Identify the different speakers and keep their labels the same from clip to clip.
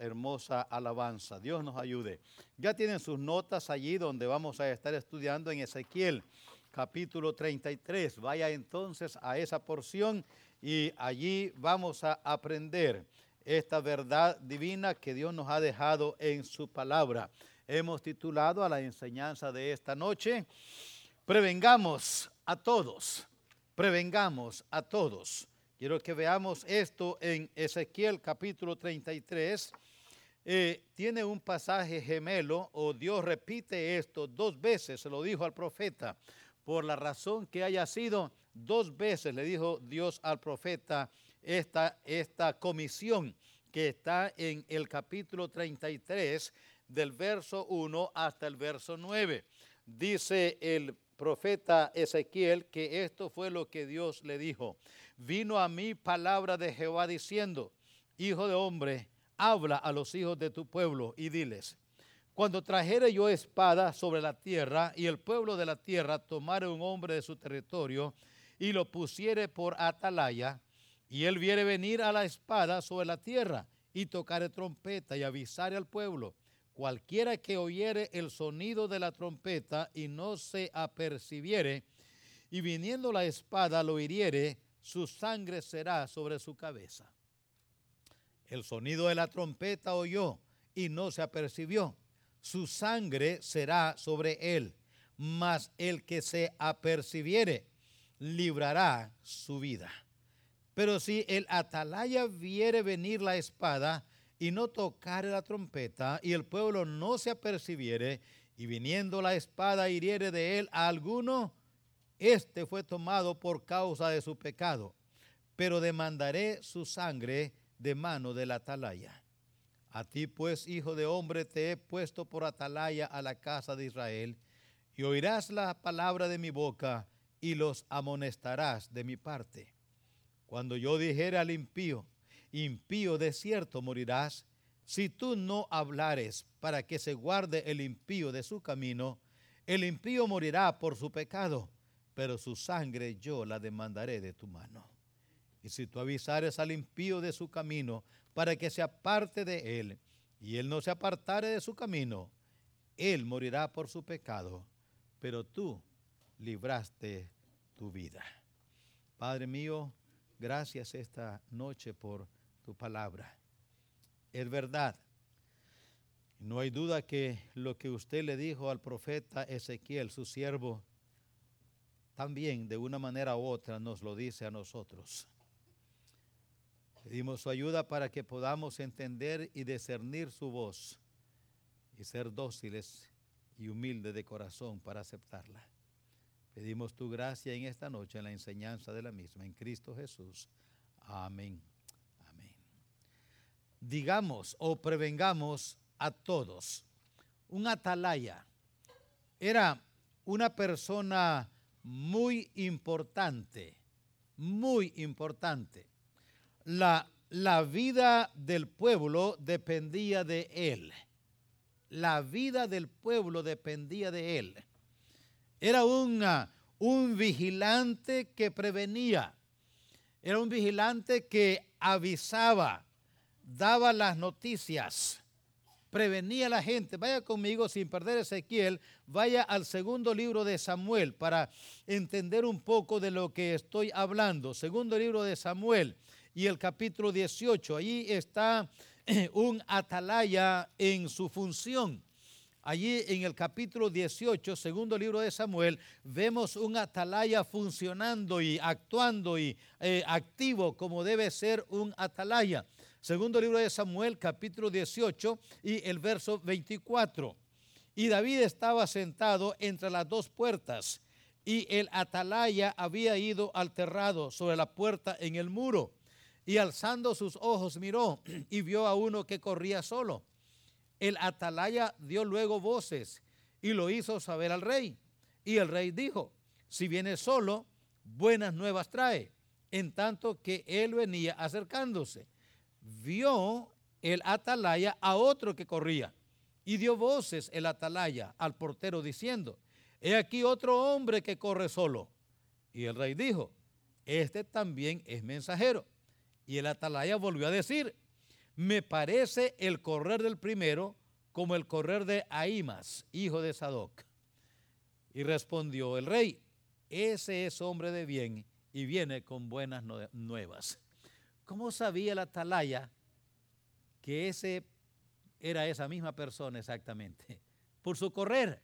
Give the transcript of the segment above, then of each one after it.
Speaker 1: hermosa alabanza. Dios nos ayude. Ya tienen sus notas allí donde vamos a estar estudiando en Ezequiel capítulo 33. Vaya entonces a esa porción y allí vamos a aprender esta verdad divina que Dios nos ha dejado en su palabra. Hemos titulado a la enseñanza de esta noche, prevengamos a todos, prevengamos a todos. Quiero que veamos esto en Ezequiel capítulo 33. Eh, tiene un pasaje gemelo, o Dios repite esto dos veces, se lo dijo al profeta, por la razón que haya sido, dos veces le dijo Dios al profeta esta, esta comisión que está en el capítulo 33, del verso 1 hasta el verso 9. Dice el profeta Ezequiel que esto fue lo que Dios le dijo vino a mí palabra de Jehová diciendo, Hijo de hombre, habla a los hijos de tu pueblo y diles, cuando trajere yo espada sobre la tierra y el pueblo de la tierra tomare un hombre de su territorio y lo pusiere por atalaya, y él viere venir a la espada sobre la tierra y tocare trompeta y avisare al pueblo, cualquiera que oyere el sonido de la trompeta y no se apercibiere, y viniendo la espada lo hiriere, su sangre será sobre su cabeza. El sonido de la trompeta oyó y no se apercibió. Su sangre será sobre él, mas el que se apercibiere librará su vida. Pero si el atalaya viere venir la espada y no tocare la trompeta, y el pueblo no se apercibiere, y viniendo la espada hiriere de él a alguno, este fue tomado por causa de su pecado, pero demandaré su sangre de mano del atalaya. A ti pues, hijo de hombre, te he puesto por atalaya a la casa de Israel, y oirás la palabra de mi boca, y los amonestarás de mi parte. Cuando yo dijere al impío, impío de cierto morirás, si tú no hablares para que se guarde el impío de su camino, el impío morirá por su pecado pero su sangre yo la demandaré de tu mano. Y si tú avisares al impío de su camino para que se aparte de él, y él no se apartare de su camino, él morirá por su pecado, pero tú libraste tu vida. Padre mío, gracias esta noche por tu palabra. Es verdad. No hay duda que lo que usted le dijo al profeta Ezequiel, su siervo, también de una manera u otra nos lo dice a nosotros. Pedimos su ayuda para que podamos entender y discernir su voz y ser dóciles y humildes de corazón para aceptarla. Pedimos tu gracia en esta noche en la enseñanza de la misma, en Cristo Jesús. Amén. Amén. Digamos o prevengamos a todos. Un atalaya era una persona muy importante, muy importante. La, la vida del pueblo dependía de él. La vida del pueblo dependía de él. Era un vigilante que prevenía. Era un vigilante que avisaba, daba las noticias prevenía a la gente. Vaya conmigo sin perder Ezequiel, vaya al segundo libro de Samuel para entender un poco de lo que estoy hablando. Segundo libro de Samuel y el capítulo 18. Allí está un atalaya en su función. Allí en el capítulo 18, segundo libro de Samuel, vemos un atalaya funcionando y actuando y eh, activo como debe ser un atalaya. Segundo libro de Samuel, capítulo 18 y el verso 24. Y David estaba sentado entre las dos puertas y el atalaya había ido alterrado sobre la puerta en el muro. Y alzando sus ojos miró y vio a uno que corría solo. El atalaya dio luego voces y lo hizo saber al rey. Y el rey dijo, si viene solo, buenas nuevas trae, en tanto que él venía acercándose vio el atalaya a otro que corría y dio voces el atalaya al portero diciendo, he aquí otro hombre que corre solo. Y el rey dijo, este también es mensajero. Y el atalaya volvió a decir, me parece el correr del primero como el correr de Ahimas, hijo de Sadoc. Y respondió el rey, ese es hombre de bien y viene con buenas nuevas. ¿Cómo sabía la atalaya que ese era esa misma persona exactamente? Por su correr.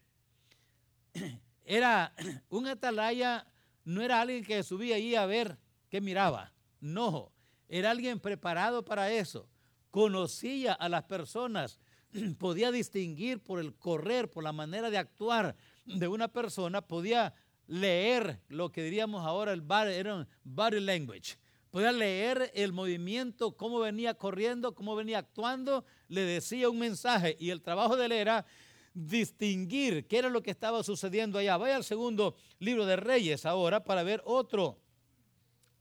Speaker 1: Era un atalaya, no era alguien que subía ahí a ver qué miraba. No, era alguien preparado para eso. Conocía a las personas, podía distinguir por el correr, por la manera de actuar de una persona, podía leer lo que diríamos ahora el body, language. Podía leer el movimiento, cómo venía corriendo, cómo venía actuando, le decía un mensaje y el trabajo de él era distinguir qué era lo que estaba sucediendo allá. Vaya al segundo libro de Reyes ahora para ver otro,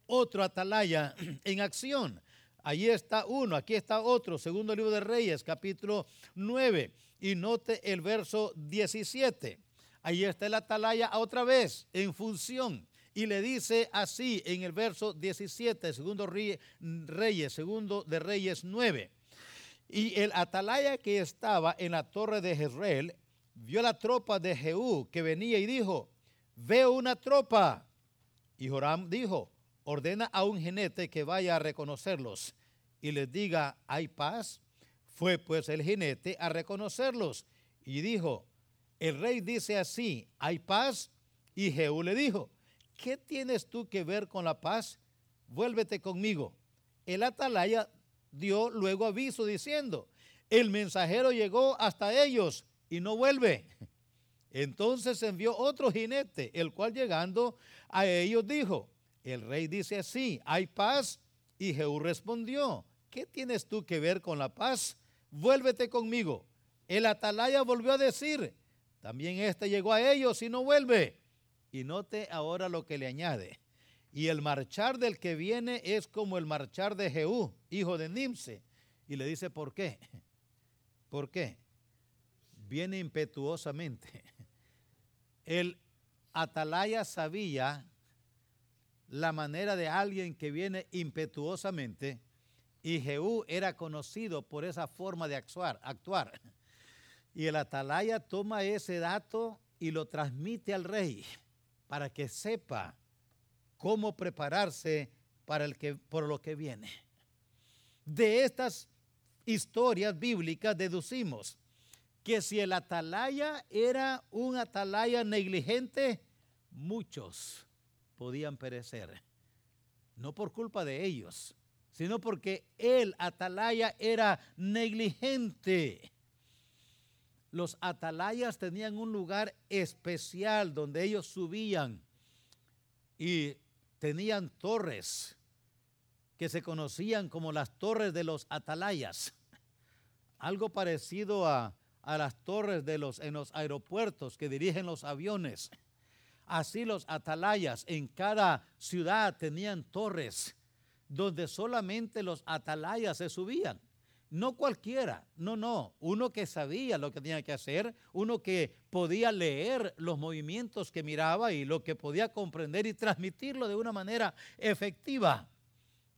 Speaker 1: otro atalaya en acción. Allí está uno, aquí está otro, segundo libro de Reyes, capítulo 9. Y note el verso 17. Ahí está el atalaya otra vez en función. Y le dice así en el verso 17, segundo Reyes, segundo de Reyes 9. Y el atalaya que estaba en la torre de Jezreel vio la tropa de Jehú que venía y dijo, veo una tropa. Y Joram dijo, ordena a un jinete que vaya a reconocerlos y les diga, ¿hay paz? Fue pues el jinete a reconocerlos y dijo, el rey dice así, ¿hay paz? Y Jehú le dijo, ¿qué tienes tú que ver con la paz? Vuélvete conmigo. El atalaya dio luego aviso diciendo, el mensajero llegó hasta ellos y no vuelve. Entonces envió otro jinete, el cual llegando a ellos dijo, el rey dice así, ¿hay paz? Y Jehú respondió, ¿qué tienes tú que ver con la paz? Vuélvete conmigo. El atalaya volvió a decir, también este llegó a ellos y no vuelve. Y note ahora lo que le añade. Y el marchar del que viene es como el marchar de Jehú, hijo de Nimse. Y le dice, ¿por qué? ¿Por qué? Viene impetuosamente. El atalaya sabía la manera de alguien que viene impetuosamente y Jehú era conocido por esa forma de actuar. actuar. Y el atalaya toma ese dato y lo transmite al rey para que sepa cómo prepararse para el que, por lo que viene. De estas historias bíblicas deducimos que si el atalaya era un atalaya negligente, muchos podían perecer. No por culpa de ellos, sino porque el atalaya era negligente los atalayas tenían un lugar especial donde ellos subían y tenían torres que se conocían como las torres de los atalayas. Algo parecido a, las torres de los, en los aeropuertos que dirigen los aviones. Así los atalayas en cada ciudad tenían torres donde solamente los atalayas se subían. No cualquiera, no, no, uno que sabía lo que tenía que hacer, uno que podía leer los movimientos que miraba y lo que podía comprender y transmitirlo de una manera efectiva.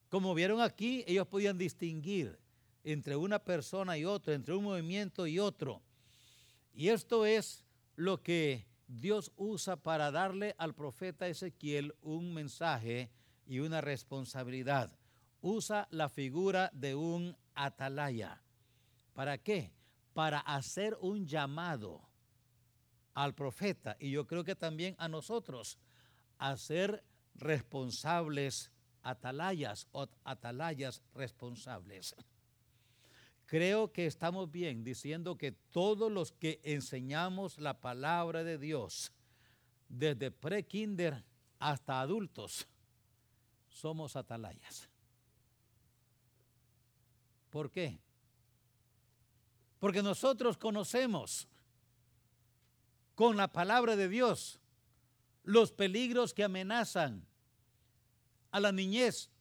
Speaker 1: Como vieron aquí, ellos podían distinguir entre una persona y otra, entre un movimiento y otro. Y esto es lo que Dios usa para darle al profeta Ezequiel un mensaje y una responsabilidad. Usa la figura de un atalaya. ¿Para qué? Para hacer un llamado al profeta y yo creo que también a nosotros a ser responsables atalayas o atalayas responsables. Creo que estamos bien diciendo que todos los que enseñamos la palabra de Dios, desde pre-kinder hasta adultos, somos atalayas. ¿Por qué? Porque nosotros conocemos con la palabra de Dios los peligros que amenazan a la niñez,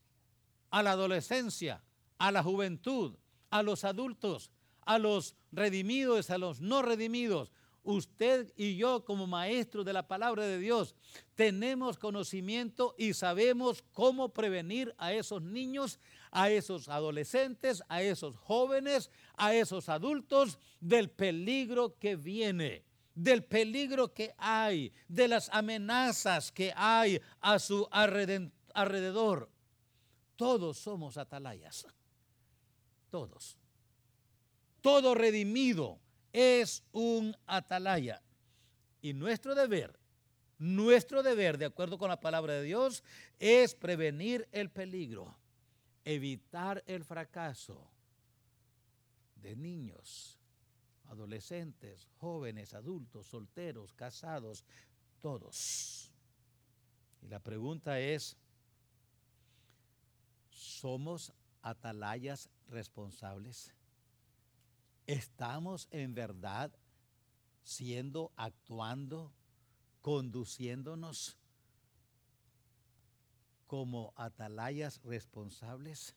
Speaker 1: a la adolescencia, a la juventud, a los adultos, a los redimidos, a los no redimidos. Usted y yo como maestros de la palabra de Dios tenemos conocimiento y sabemos cómo prevenir a esos niños, a esos adolescentes, a esos jóvenes, a esos adultos del peligro que viene del peligro que hay, de las amenazas que hay a su alrededor. Todos somos atalayas. Todos. Todo redimido es un atalaya. Y nuestro deber, nuestro deber, de acuerdo con la palabra de Dios, es prevenir el peligro, evitar el fracaso de niños, adolescentes, jóvenes, adultos, solteros, casados, todos. Y la pregunta es, ¿somos atalayas responsables? ¿Estamos en verdad siendo, actuando, conduciéndonos como atalayas responsables?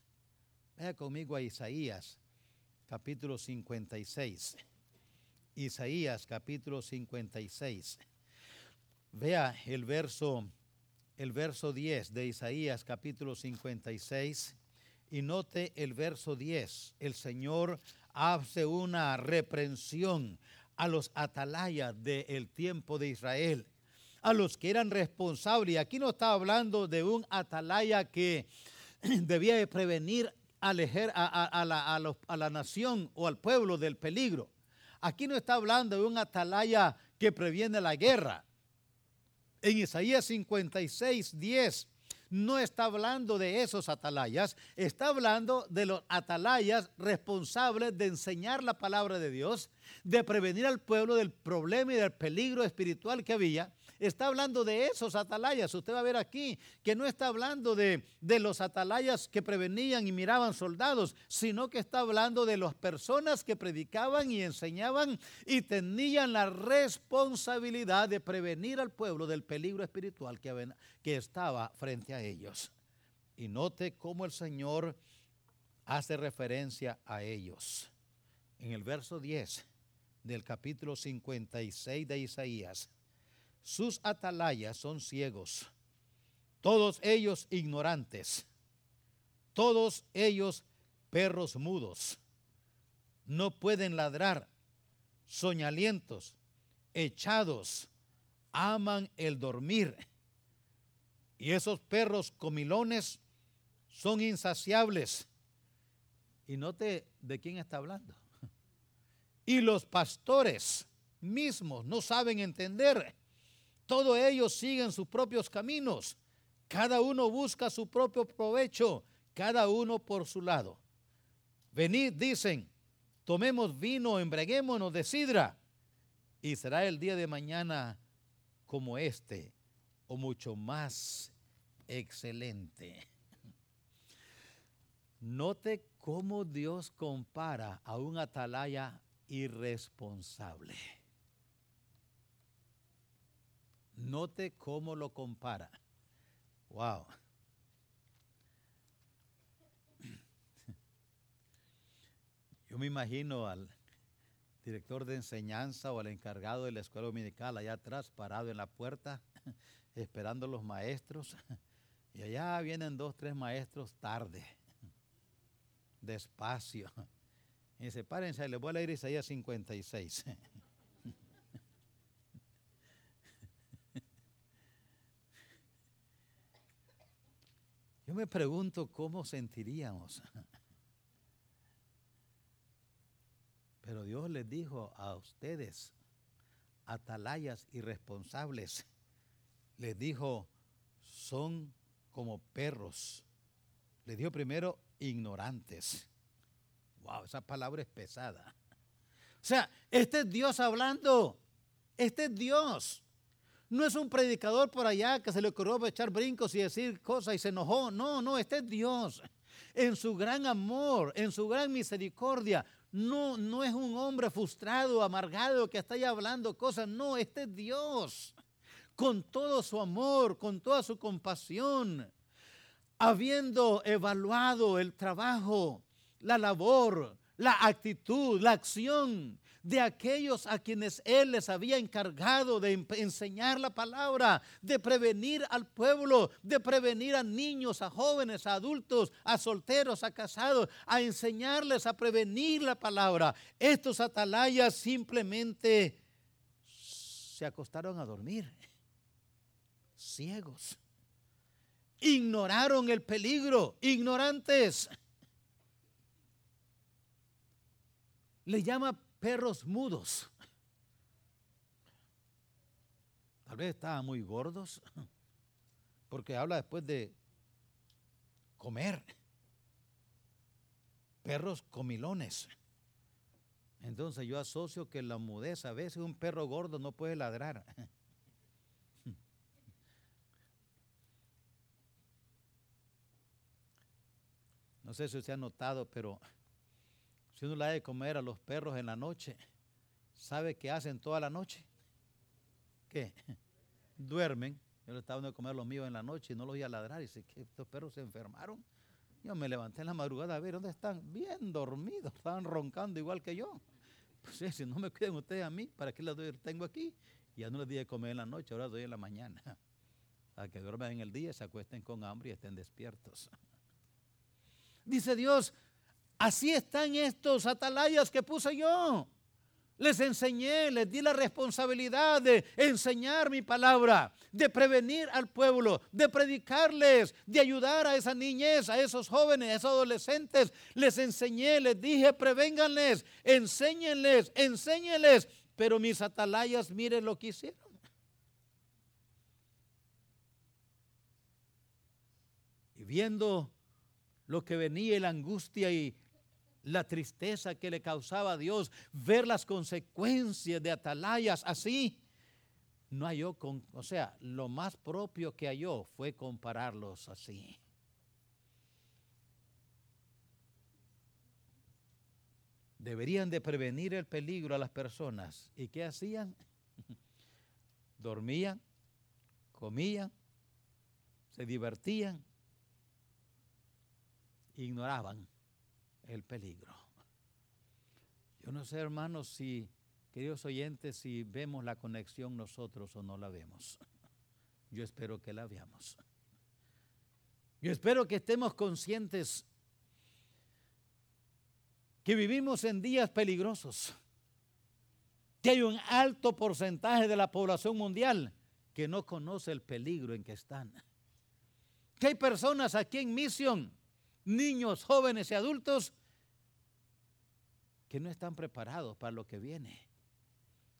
Speaker 1: Vaya conmigo a Isaías, capítulo 56. Isaías, capítulo 56. Vea el verso, el verso 10 de Isaías, capítulo 56. Y note el verso 10. El Señor hace una reprensión a los atalayas del tiempo de Israel, a los que eran responsables. Y aquí no está hablando de un atalaya que debía de prevenir a, la, a la nación o al pueblo del peligro. Aquí no está hablando de un atalaya que previene la guerra. En Isaías 56, 10 no está hablando de esos atalayas, está hablando de los atalayas responsables de enseñar la palabra de Dios, de prevenir al pueblo del problema y del peligro espiritual que había está hablando de esos atalayas. Usted va a ver aquí que no está hablando de, de, los atalayas que prevenían y miraban soldados, sino que está hablando de las personas que predicaban y enseñaban y tenían la responsabilidad de prevenir al pueblo del peligro espiritual que, que estaba frente a ellos. Y note cómo el Señor hace referencia a ellos. En el verso 10 del capítulo 56 de Isaías, sus atalayas son ciegos, todos ellos ignorantes, todos ellos perros mudos. No pueden ladrar, soñalientos, echados, aman el dormir. Y esos perros comilones son insaciables. Y note de quién está hablando. Y los pastores mismos no saben entender todos ellos siguen sus propios caminos. Cada uno busca su propio provecho, cada uno por su lado. Venid, dicen, tomemos vino, embreguémonos de sidra, y será el día de mañana como este, o mucho más excelente. Note cómo Dios compara a un atalaya irresponsable. Note cómo lo compara. Wow. Yo me imagino al director de enseñanza o al encargado de la escuela dominical allá atrás, parado en la puerta, esperando a los maestros. Y allá vienen dos, tres maestros tarde, despacio. Y dice, párense, les voy a leer Isaías 56. Me pregunto cómo sentiríamos. Pero Dios les dijo a ustedes, atalayas irresponsables, les dijo, son como perros. Les dijo primero, ignorantes. Wow, esa palabra es pesada. O sea, este es Dios hablando. Este es Dios. No es un predicador por allá que se le ocurrió echar brincos y decir cosas y se enojó. No, no, este es Dios. En su gran amor, en su gran misericordia. No, no es un hombre frustrado, amargado que está ahí hablando cosas. No, este es Dios. Con todo su amor, con toda su compasión. Habiendo evaluado el trabajo, la labor, la actitud, la acción de aquellos a quienes él les había encargado de enseñar la palabra, de prevenir al pueblo, de prevenir a niños, a jóvenes, a adultos, a solteros, a casados, a enseñarles a prevenir la palabra. Estos atalayas simplemente se acostaron a dormir, ciegos. Ignoraron el peligro, ignorantes. Le llama perros mudos. Tal vez estaban muy gordos, porque habla después de comer. Perros comilones. Entonces yo asocio que la mudez, a veces un perro gordo no puede ladrar. No sé si usted ha notado, pero si uno le da de comer a los perros en la noche, ¿sabe qué hacen toda la noche? ¿Qué? Duermen. Yo le estaba dando de comer a los míos en la noche y no los iba a ladrar. Y dice que estos perros se enfermaron. Yo me levanté en la madrugada a ver dónde están. Bien dormidos, estaban roncando igual que yo. Pues si no me cuidan ustedes a mí, ¿para qué les doy? Tengo aquí. Ya no les di de comer en la noche, ahora doy en la mañana. Para que duerman en el día, se acuesten con hambre y estén despiertos. Dice Dios, Así están estos atalayas que puse yo. Les enseñé, les di la responsabilidad de enseñar mi palabra, de prevenir al pueblo, de predicarles, de ayudar a esa niñez, a esos jóvenes, a esos adolescentes. Les enseñé, les dije, prevénganles, enséñenles, enséñenles. Pero mis atalayas, miren lo que hicieron. Y viendo lo que venía la angustia y la tristeza que le causaba a Dios, ver las consecuencias de atalayas así. No halló con, o sea, lo más propio que halló fue compararlos así. Deberían de prevenir el peligro a las personas. ¿Y qué hacían? Dormían, comían, se divertían, ignoraban el peligro. Yo no sé, hermanos, si, queridos oyentes, si vemos la conexión nosotros o no la vemos. Yo espero que la veamos. Yo espero que estemos conscientes que vivimos en días peligrosos, que hay un alto porcentaje de la población mundial que no conoce el peligro en que están. Que hay personas aquí en misión, niños, jóvenes y adultos, que no están preparados para lo que viene,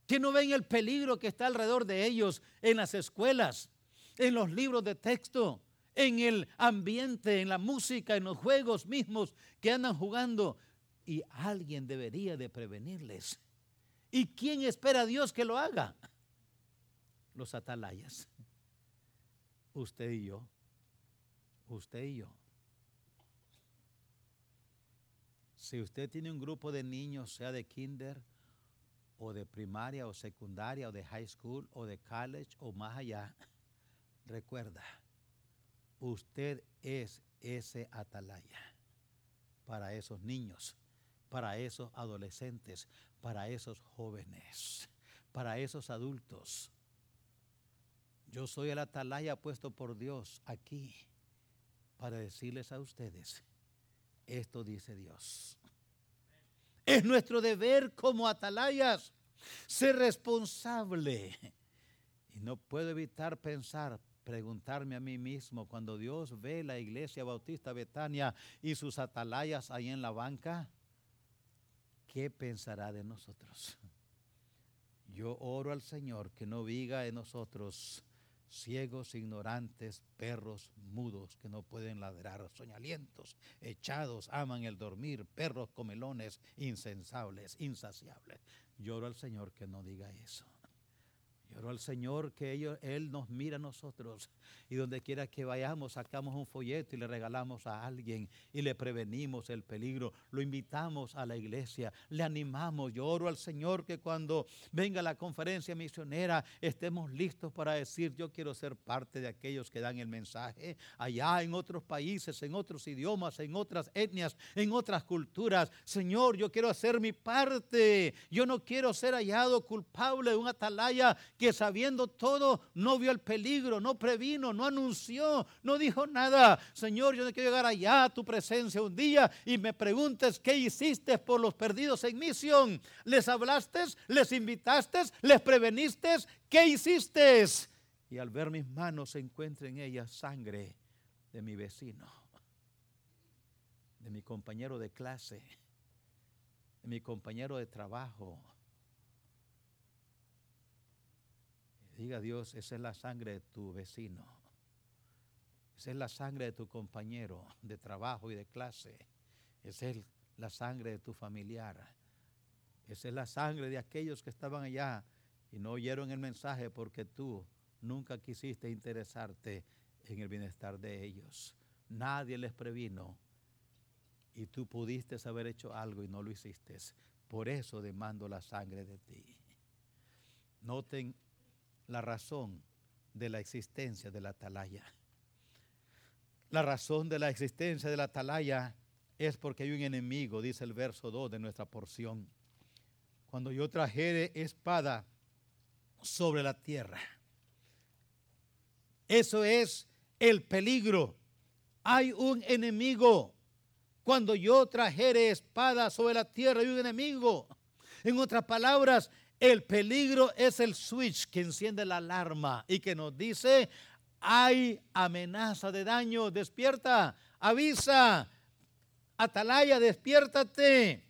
Speaker 1: que no ven el peligro que está alrededor de ellos en las escuelas, en los libros de texto, en el ambiente, en la música, en los juegos mismos que andan jugando. Y alguien debería de prevenirles. ¿Y quién espera a Dios que lo haga? Los atalayas. Usted y yo. Usted y yo. Si usted tiene un grupo de niños, sea de kinder o de primaria o secundaria o de high school o de college o más allá, recuerda, usted es ese atalaya para esos niños, para esos adolescentes, para esos jóvenes, para esos adultos. Yo soy el atalaya puesto por Dios aquí para decirles a ustedes, esto dice Dios. Es nuestro deber como atalayas ser responsable. Y no puedo evitar pensar, preguntarme a mí mismo, cuando Dios ve la iglesia bautista Betania y sus atalayas ahí en la banca, ¿qué pensará de nosotros? Yo oro al Señor que no diga en nosotros ciegos, ignorantes, perros mudos que no pueden ladrar, soñalientos, echados, aman el dormir, perros comelones, insensables, insaciables. Lloro al Señor que no diga eso. Oro al Señor que ellos, Él nos mira a nosotros y donde quiera que vayamos sacamos un folleto y le regalamos a alguien y le prevenimos el peligro, lo invitamos a la iglesia, le animamos. Yo oro al Señor que cuando venga la conferencia misionera estemos listos para decir yo quiero ser parte de aquellos que dan el mensaje allá en otros países, en otros idiomas, en otras etnias, en otras culturas. Señor, yo quiero hacer mi parte. Yo no quiero ser hallado culpable de un atalaya que sabiendo todo no vio el peligro, no previno, no anunció, no dijo nada. Señor, yo no quiero llegar allá a tu presencia un día y me preguntes qué hiciste por los perdidos en misión. ¿Les hablaste? ¿Les invitaste? ¿Les preveniste? ¿Qué hiciste? Y al ver mis manos se encuentra en ellas sangre de mi vecino, de mi compañero de clase, de mi compañero de trabajo Diga Dios, esa es la sangre de tu vecino. Esa es la sangre de tu compañero de trabajo y de clase. Esa es la sangre de tu familiar. Esa es la sangre de aquellos que estaban allá y no oyeron el mensaje porque tú nunca quisiste interesarte en el bienestar de ellos. Nadie les previno y tú pudiste haber hecho algo y no lo hiciste. Por eso demando la sangre de ti. Noten la razón de la existencia de la atalaya. La razón de la existencia de la atalaya es porque hay un enemigo, dice el verso 2 de nuestra porción. Cuando yo trajere espada sobre la tierra. Eso es el peligro. Hay un enemigo. Cuando yo trajere espada sobre la tierra, hay un enemigo. En otras palabras, el peligro es el switch que enciende la alarma y que nos dice, hay amenaza de daño, despierta, avisa, atalaya, despiértate.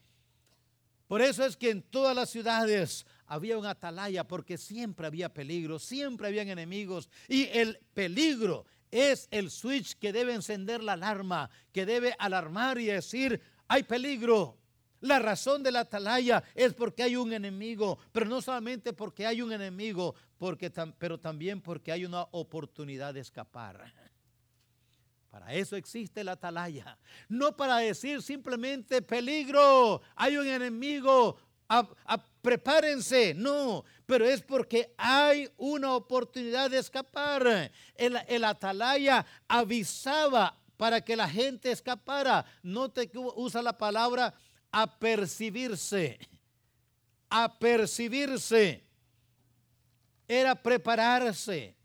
Speaker 1: Por eso es que en todas las ciudades había un atalaya porque siempre había peligro, siempre habían enemigos y el peligro es el switch que debe encender la alarma, que debe alarmar y decir, hay peligro. La razón de la atalaya es porque hay un enemigo, pero no solamente porque hay un enemigo, porque, pero también porque hay una oportunidad de escapar. Para eso existe la atalaya. No para decir simplemente peligro, hay un enemigo, prepárense. No, pero es porque hay una oportunidad de escapar. El, el atalaya avisaba para que la gente escapara. No te usa la palabra apercibirse, apercibirse, era prepararse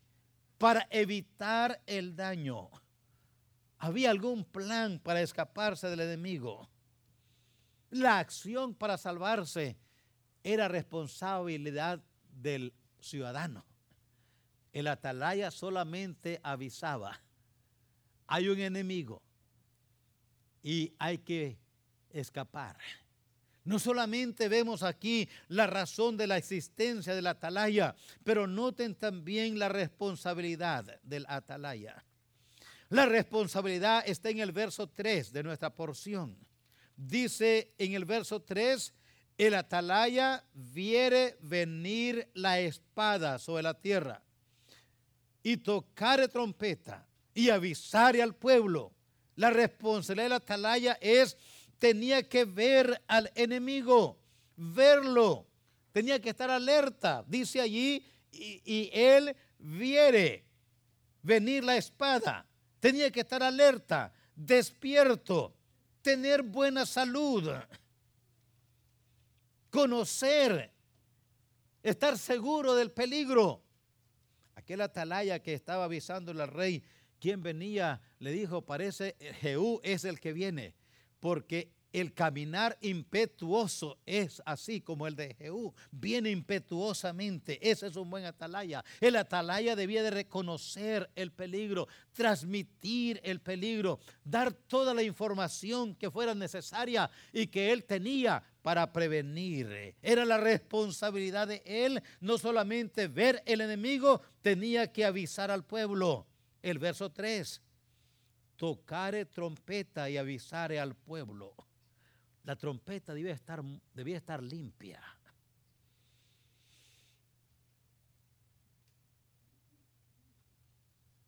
Speaker 1: para evitar el daño. Había algún plan para escaparse del enemigo. La acción para salvarse era responsabilidad del ciudadano. El atalaya solamente avisaba, hay un enemigo y hay que escapar. No solamente vemos aquí la razón de la existencia del atalaya, pero noten también la responsabilidad del atalaya. La responsabilidad está en el verso 3 de nuestra porción. Dice en el verso 3, el atalaya viere venir la espada sobre la tierra y tocar trompeta y avisar al pueblo. La responsabilidad del atalaya es tenía que ver al enemigo, verlo, tenía que estar alerta. Dice allí, y, él viere venir la espada, tenía que estar alerta, despierto, tener buena salud, conocer, estar seguro del peligro. Aquel atalaya que estaba avisándole al rey, quien venía, le dijo, parece Jehú es el que viene porque el caminar impetuoso es así como el de Jehú, viene impetuosamente. Ese es un buen atalaya. El atalaya debía de reconocer el peligro, transmitir el peligro, dar toda la información que fuera necesaria y que él tenía para prevenir. Era la responsabilidad de él no solamente ver el enemigo, tenía que avisar al pueblo. El verso 3 tocare trompeta y avisare al pueblo. La trompeta debía estar, debía estar limpia.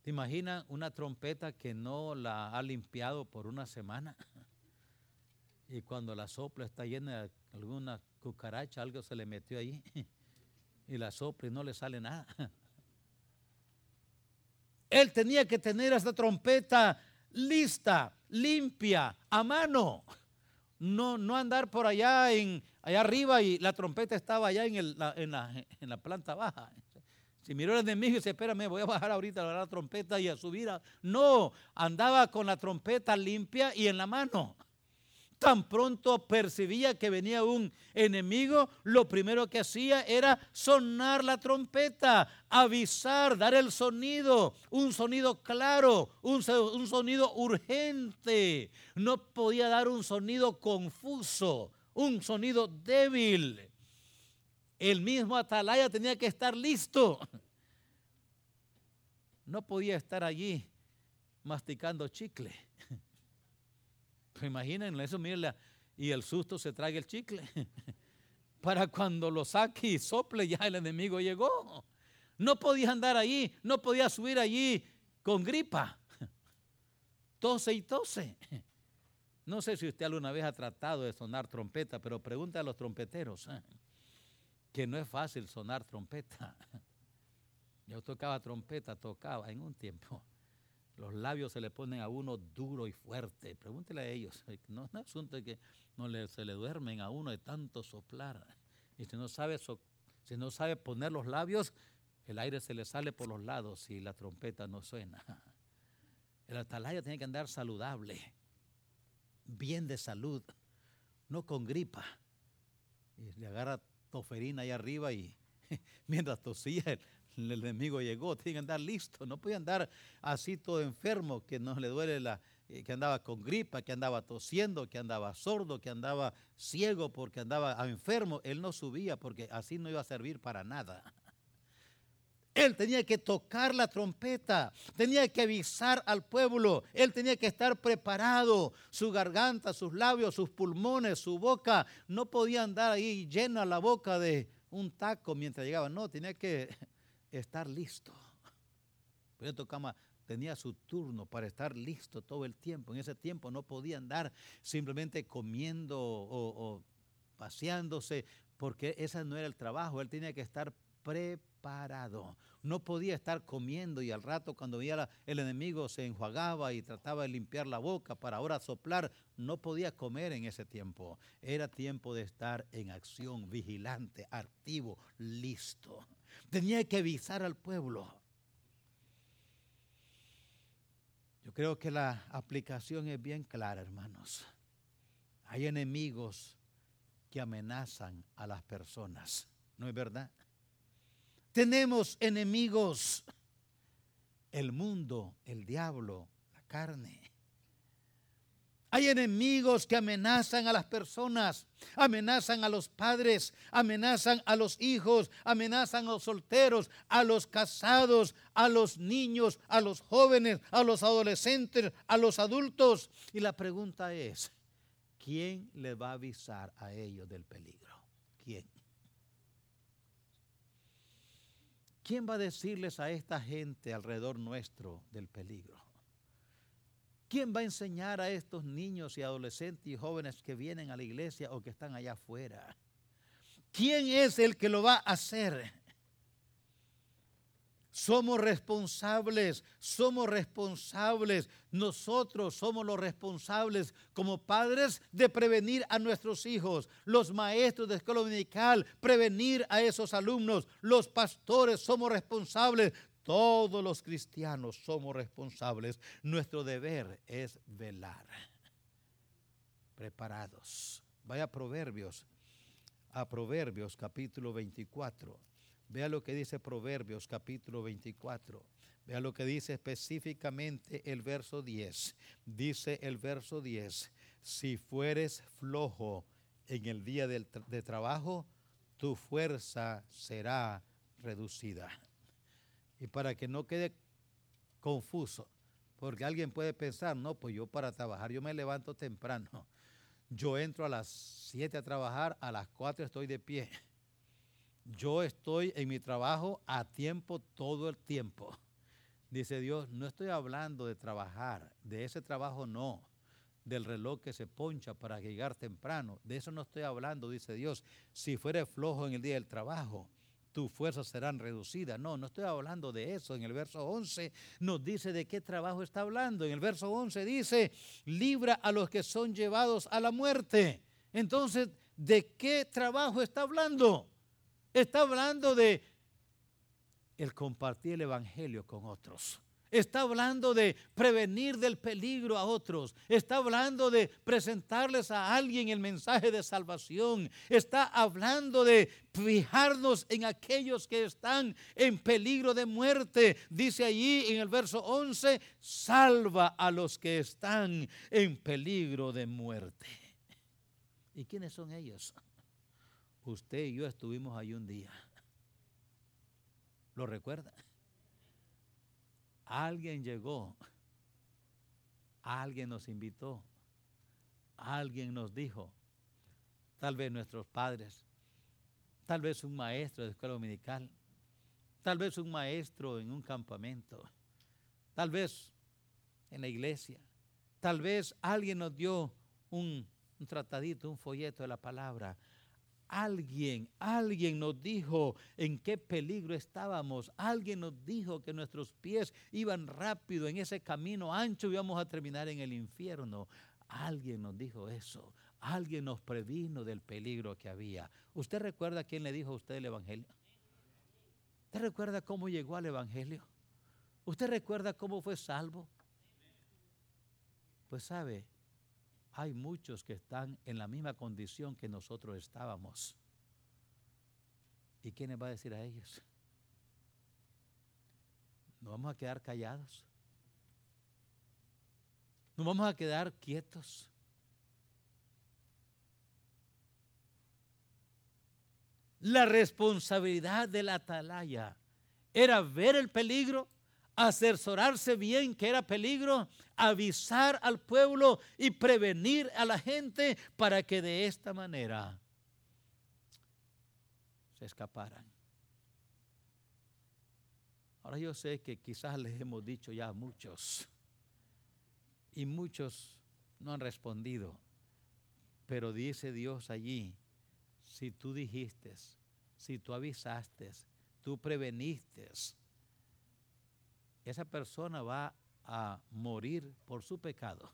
Speaker 1: ¿Te imaginas una trompeta que no la ha limpiado por una semana? Y cuando la sopla está llena de alguna cucaracha, algo se le metió ahí. Y la sopla y no le sale nada. Él tenía que tener esta trompeta lista, limpia, a mano. No, no andar por allá, en, allá arriba y la trompeta estaba allá en, el, en, la, en la planta baja. Si miró el enemigo y dice, espérame, voy a bajar ahorita a la trompeta y a subir. No, andaba con la trompeta limpia y en la mano. Tan pronto percibía que venía un enemigo, lo primero que hacía era sonar la trompeta, avisar, dar el sonido, un sonido claro, un, sonido urgente. No podía dar un sonido confuso, un sonido débil el mismo atalaya tenía que estar listo. No podía estar allí masticando chicle. Pues imaginen eso, miren, y el susto se traga el chicle. Para cuando lo saque y sople, ya el enemigo llegó. No podía andar allí, no podía subir allí con gripa. Tose y tose. No sé si usted alguna vez ha tratado de sonar trompeta, pero pregunta a los trompeteros. ¿eh? que no es fácil sonar trompeta. Yo tocaba trompeta, tocaba en un tiempo. Los labios se le ponen a uno duro y fuerte. Pregúntele a ellos. No es un asunto que no se le duermen a uno de tanto soplar. Y si no sabe, si no sabe poner los labios, el aire se le sale por los lados y la trompeta no suena. El atalaya tiene que andar saludable, bien de salud, no con gripa. Y le agarra toferina ahí arriba y mientras tosía el, enemigo llegó, tenía que andar listo, no podía andar así todo enfermo, que no le duele la, eh, que andaba con gripa, que andaba tosiendo, que andaba sordo, que andaba ciego porque andaba enfermo. Él no subía porque así no iba a servir para nada. Él tenía que tocar la trompeta, tenía que avisar al pueblo, él tenía que estar preparado, su garganta, sus labios, sus pulmones, su boca, no podía andar ahí llena la boca de un taco mientras llegaba, no, tenía que estar listo. Pero tocaba, tenía su turno para estar listo todo el tiempo. En ese tiempo no podía andar simplemente comiendo o, o paseándose, porque ese no era el trabajo, él tenía que estar preparado. No podía estar comiendo y al rato cuando veía el enemigo se enjuagaba y trataba de limpiar la boca para ahora soplar. No podía comer en ese tiempo. Era tiempo de estar en acción, vigilante, activo, listo. Tenía que avisar al pueblo. Yo creo que la aplicación es bien clara, hermanos. Hay enemigos que amenazan a las personas. ¿No es verdad? Tenemos enemigos, el mundo, el diablo, la carne. Hay enemigos que amenazan a las personas, amenazan a los padres, amenazan a los hijos, amenazan a los solteros, a los casados, a los niños, a los jóvenes, a los adolescentes, a los adultos. Y la pregunta es, ¿quién le va a avisar a ellos del peligro? ¿Quién? ¿Quién va a decirles a esta gente alrededor nuestro del peligro? ¿Quién va a enseñar a estos niños y adolescentes y jóvenes que vienen a la iglesia o que están allá afuera? ¿Quién es el que lo va a hacer? Somos responsables, somos responsables. Nosotros somos los responsables como padres de prevenir a nuestros hijos, los maestros de escuela dominical, prevenir a esos alumnos, los pastores somos responsables. Todos los cristianos somos responsables. Nuestro deber es velar. Preparados. Vaya a Proverbios, a Proverbios capítulo 24. Vea lo que dice Proverbios capítulo 24. Vea lo que dice específicamente el verso 10. Dice el verso 10, si fueres flojo en el día de trabajo, tu fuerza será reducida. Y para que no quede confuso, porque alguien puede pensar, no, pues yo para trabajar, yo me levanto temprano. Yo entro a las 7 a trabajar, a las 4 estoy de pie yo estoy en mi trabajo a tiempo todo el tiempo. Dice Dios, no estoy hablando de trabajar, de ese trabajo no, del reloj que se poncha para llegar temprano, de eso no estoy hablando, dice Dios. Si fuere flojo en el día del trabajo, tus fuerzas serán reducidas. No, no estoy hablando de eso. En el verso 11 nos dice de qué trabajo está hablando. En el verso 11 dice, libra a los que son llevados a la muerte. Entonces, ¿de qué trabajo está hablando? Está hablando de el compartir el Evangelio con otros. Está hablando de prevenir del peligro a otros. Está hablando de presentarles a alguien el mensaje de salvación. Está hablando de fijarnos en aquellos que están en peligro de muerte. Dice allí en el verso 11, salva a los que están en peligro de muerte. ¿Y quiénes son ellos? Usted y yo estuvimos ahí un día. ¿Lo recuerda? Alguien llegó, alguien nos invitó, alguien nos dijo, tal vez nuestros padres, tal vez un maestro de escuela dominical, tal vez un maestro en un campamento, tal vez en la iglesia, tal vez alguien nos dio un, un tratadito, un folleto de la palabra, Alguien, alguien nos dijo en qué peligro estábamos. Alguien nos dijo que nuestros pies iban rápido en ese camino ancho y íbamos a terminar en el infierno. Alguien nos dijo eso. Alguien nos previno del peligro que había. ¿Usted recuerda quién le dijo a usted el Evangelio? ¿Usted recuerda cómo llegó al Evangelio? ¿Usted recuerda cómo fue salvo? Pues sabe, hay muchos que están en la misma condición que nosotros estábamos. ¿Y quién les va a decir a ellos? ¿Nos vamos a quedar callados? ¿Nos vamos a quedar quietos? La responsabilidad de la atalaya era ver el peligro asesorarse bien que era peligro, avisar al pueblo y prevenir a la gente para que de esta manera se escaparan. Ahora yo sé que quizás les hemos dicho ya a muchos y muchos no han respondido, pero dice Dios allí, si tú dijiste, si tú avisaste, tú preveniste, esa persona va a morir por su pecado.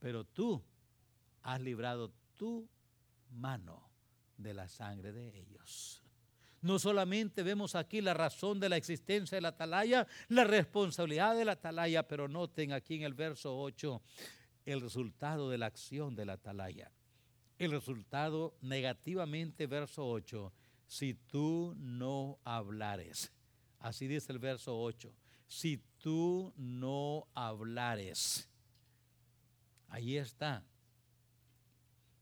Speaker 1: Pero tú has librado tu mano de la sangre de ellos. No solamente vemos aquí la razón de la existencia de la atalaya, la responsabilidad de la atalaya, pero noten aquí en el verso 8 el resultado de la acción de la atalaya. El resultado negativamente, verso 8, si tú no hablares. Así dice el verso 8 si tú no hablares. Ahí está.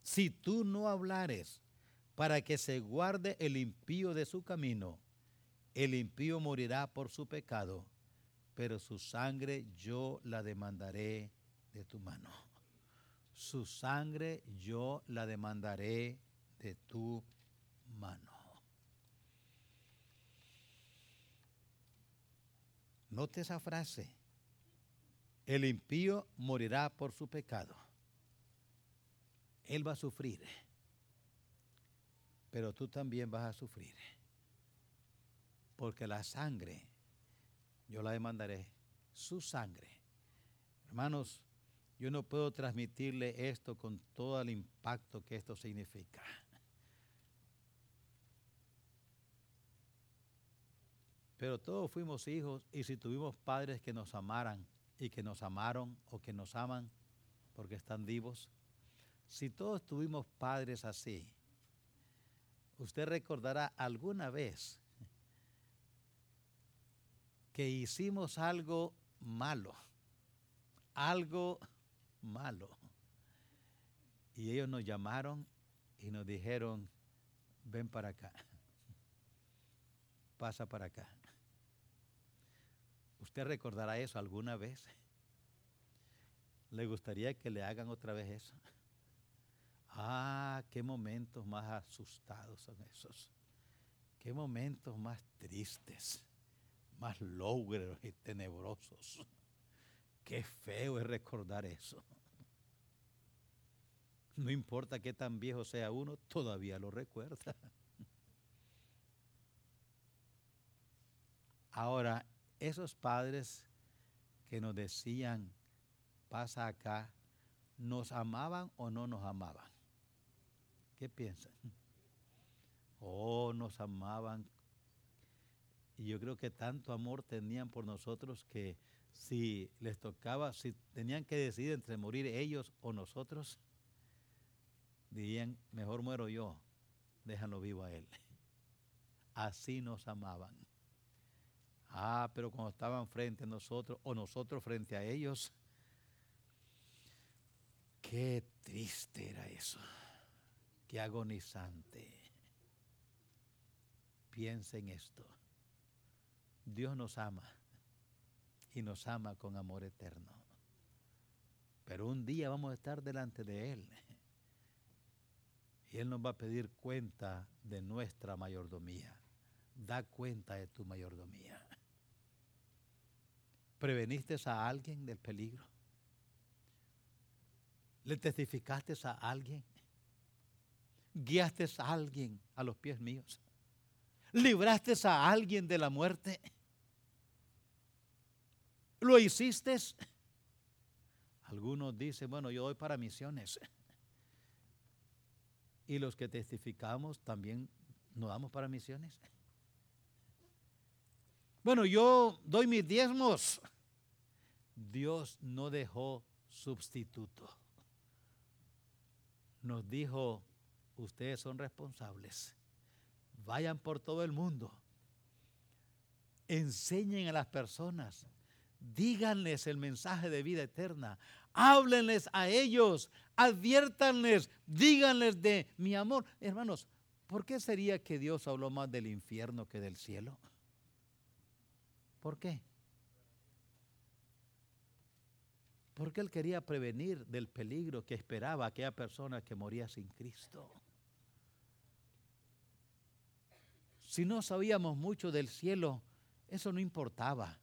Speaker 1: Si tú no hablares para que se guarde el impío de su camino, el impío morirá por su pecado, pero su sangre yo la demandaré de tu mano. Su sangre yo la demandaré de tu mano. Note esa frase. El impío morirá por su pecado. Él va a sufrir. Pero tú también vas a sufrir. Porque la sangre, yo la demandaré, su sangre. Hermanos, yo no puedo transmitirle esto con todo el impacto que esto significa. Pero todos fuimos hijos y si tuvimos padres que nos amaran y que nos amaron o que nos aman porque están vivos, si todos tuvimos padres así, usted recordará alguna vez que hicimos algo malo, algo malo. Y ellos nos llamaron y nos dijeron, ven para acá, pasa para acá. ¿Usted recordará eso alguna vez? ¿Le gustaría que le hagan otra vez eso? Ah, qué momentos más asustados son esos. Qué momentos más tristes, más logros y tenebrosos. Qué feo es recordar eso. No importa qué tan viejo sea uno, todavía lo recuerda. Ahora, esos padres que nos decían, pasa acá, ¿nos amaban o no nos amaban? ¿Qué piensan? Oh, nos amaban. Y yo creo que tanto amor tenían por nosotros que si les tocaba, si tenían que decidir entre morir ellos o nosotros, dirían, mejor muero yo, déjalo vivo a él. Así nos amaban. Ah, pero cuando estaban frente a nosotros o nosotros frente a ellos, qué triste era eso, qué agonizante. Piensa en esto. Dios nos ama y nos ama con amor eterno. Pero un día vamos a estar delante de Él. Y Él nos va a pedir cuenta de nuestra mayordomía. Da cuenta de tu mayordomía. ¿Preveniste a alguien del peligro? ¿Le testificaste a alguien? ¿Guiaste a alguien a los pies míos? ¿Libraste a alguien de la muerte? ¿Lo hiciste? Algunos dicen, bueno, yo voy para misiones. Y los que testificamos también nos damos para misiones. Bueno, yo doy mis diezmos. Dios no dejó sustituto. Nos dijo, ustedes son responsables. Vayan por todo el mundo. Enseñen a las personas. Díganles el mensaje de vida eterna. Háblenles a ellos. Adviértanles. Díganles de mi amor. Hermanos, ¿por qué sería que Dios habló más del infierno que del cielo? ¿Por qué? Porque él quería prevenir del peligro que esperaba aquella persona que moría sin Cristo. Si no sabíamos mucho del cielo, eso no importaba.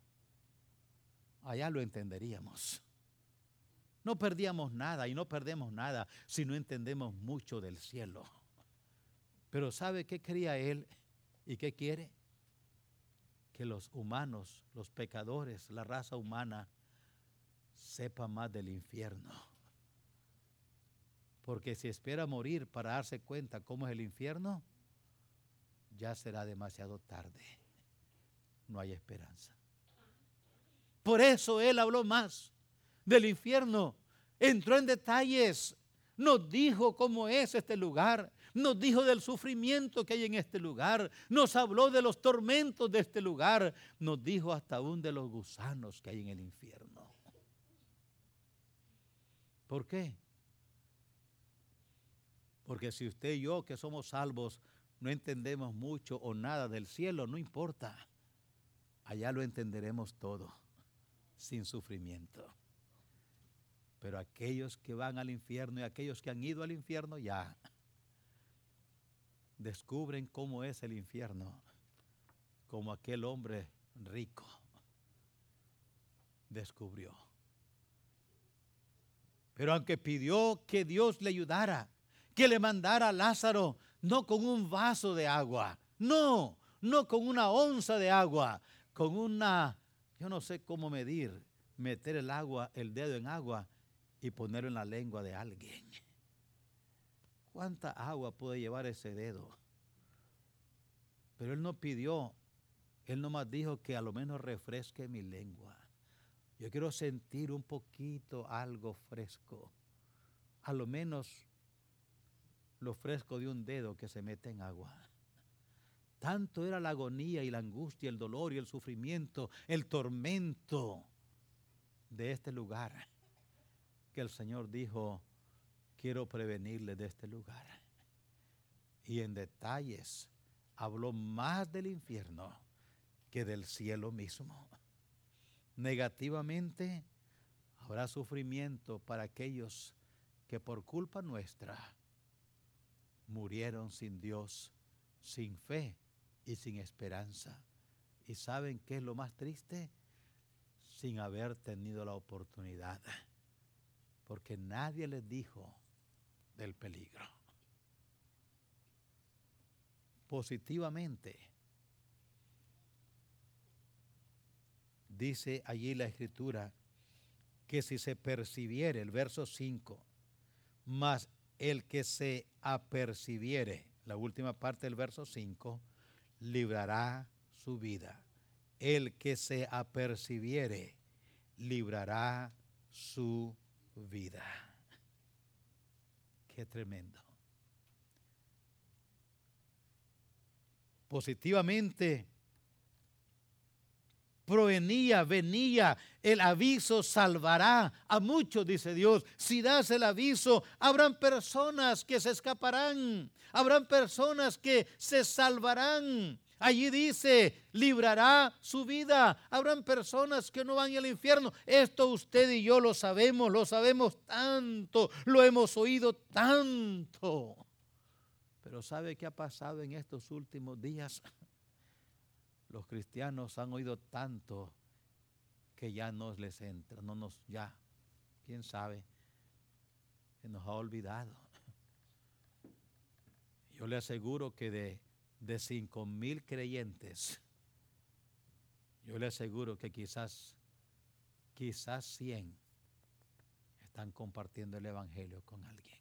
Speaker 1: Allá lo entenderíamos. No perdíamos nada y no perdemos nada si no entendemos mucho del cielo. Pero ¿sabe qué quería él y qué quiere? Que los humanos, los pecadores, la raza humana, sepa más del infierno. Porque si espera morir para darse cuenta cómo es el infierno, ya será demasiado tarde. No hay esperanza. Por eso él habló más del infierno. Entró en detalles. Nos dijo cómo es este lugar. Nos dijo del sufrimiento que hay en este lugar. Nos habló de los tormentos de este lugar. Nos dijo hasta aún de los gusanos que hay en el infierno. ¿Por qué? Porque si usted y yo que somos salvos no entendemos mucho o nada del cielo, no importa. Allá lo entenderemos todo, sin sufrimiento. Pero aquellos que van al infierno y aquellos que han ido al infierno ya descubren cómo es el infierno, como aquel hombre rico descubrió. Pero aunque pidió que Dios le ayudara, que le mandara a Lázaro, no con un vaso de agua, no, no con una onza de agua, con una, yo no sé cómo medir, meter el agua, el dedo en agua y ponerlo en la lengua de alguien. ¿Cuánta agua puede llevar ese dedo? Pero él no pidió, él nomás dijo que a lo menos refresque mi lengua. Yo quiero sentir un poquito algo fresco. A lo menos lo fresco de un dedo que se mete en agua. Tanto era la agonía y la angustia, el dolor y el sufrimiento, el tormento de este lugar, que el Señor dijo, quiero prevenirle de este lugar. Y en detalles habló más del infierno que del cielo mismo negativamente, habrá sufrimiento para aquellos que por culpa nuestra murieron sin Dios, sin fe y sin esperanza. ¿Y saben qué es lo más triste? Sin haber tenido la oportunidad. Porque nadie les dijo del peligro. Positivamente. Dice allí la escritura que si se percibiere, el verso 5, más el que se apercibiere, la última parte del verso 5, librará su vida. El que se apercibiere, librará su vida. Qué tremendo. Positivamente, provenía, venía, el aviso salvará a muchos, dice Dios. Si das el aviso, habrán personas que se escaparán, habrán personas que se salvarán. Allí dice, librará su vida. Habrán personas que no van al infierno. Esto usted y yo lo sabemos, lo sabemos tanto, lo hemos oído tanto. Pero ¿sabe qué ha pasado en estos últimos días? Los cristianos han oído tanto que ya no les entra, no nos, ya, quién sabe, se nos ha olvidado. Yo le aseguro que de, de cinco mil creyentes, yo le aseguro que quizás, quizás 100 están compartiendo el Evangelio con alguien.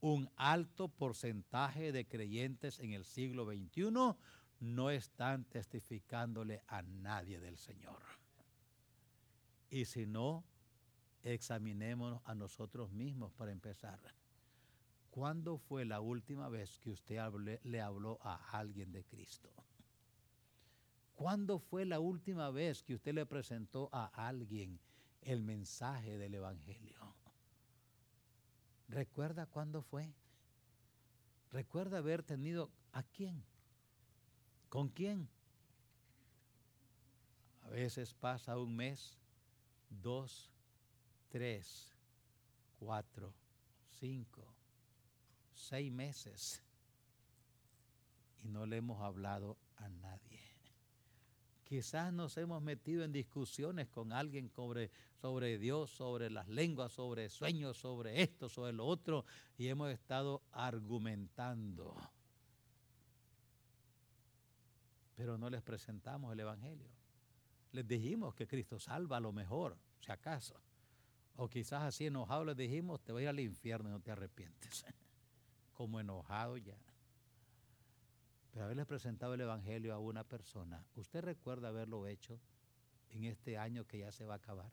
Speaker 1: Un alto porcentaje de creyentes en el siglo XXI no están testificándole a nadie del Señor. Y si no, examinémonos a nosotros mismos para empezar. ¿Cuándo fue la última vez que usted le habló a alguien de Cristo? ¿Cuándo fue la última vez que usted le presentó a alguien el mensaje del Evangelio? ¿Recuerda cuándo fue? ¿Recuerda haber tenido a quién? ¿Con quién? A veces pasa un mes, dos, tres, cuatro, cinco, seis meses y no le hemos hablado a nadie. Quizás nos hemos metido en discusiones con alguien sobre, sobre Dios, sobre las lenguas, sobre sueños, sobre esto, sobre lo otro, y hemos estado argumentando pero no les presentamos el Evangelio. Les dijimos que Cristo salva a lo mejor, si acaso. O quizás así enojado les dijimos, te voy al infierno y no te arrepientes. Como enojado ya. Pero haberles presentado el Evangelio a una persona, ¿usted recuerda haberlo hecho en este año que ya se va a acabar?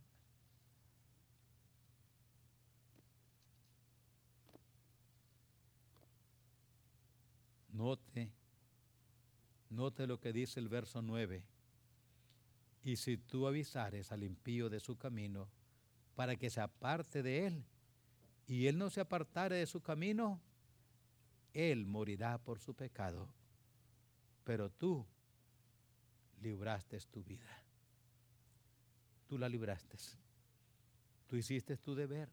Speaker 1: Note Note lo que dice el verso 9. Y si tú avisares al impío de su camino para que se aparte de él, y él no se apartare de su camino, él morirá por su pecado. Pero tú libraste tu vida. Tú la libraste. Tú hiciste tu deber.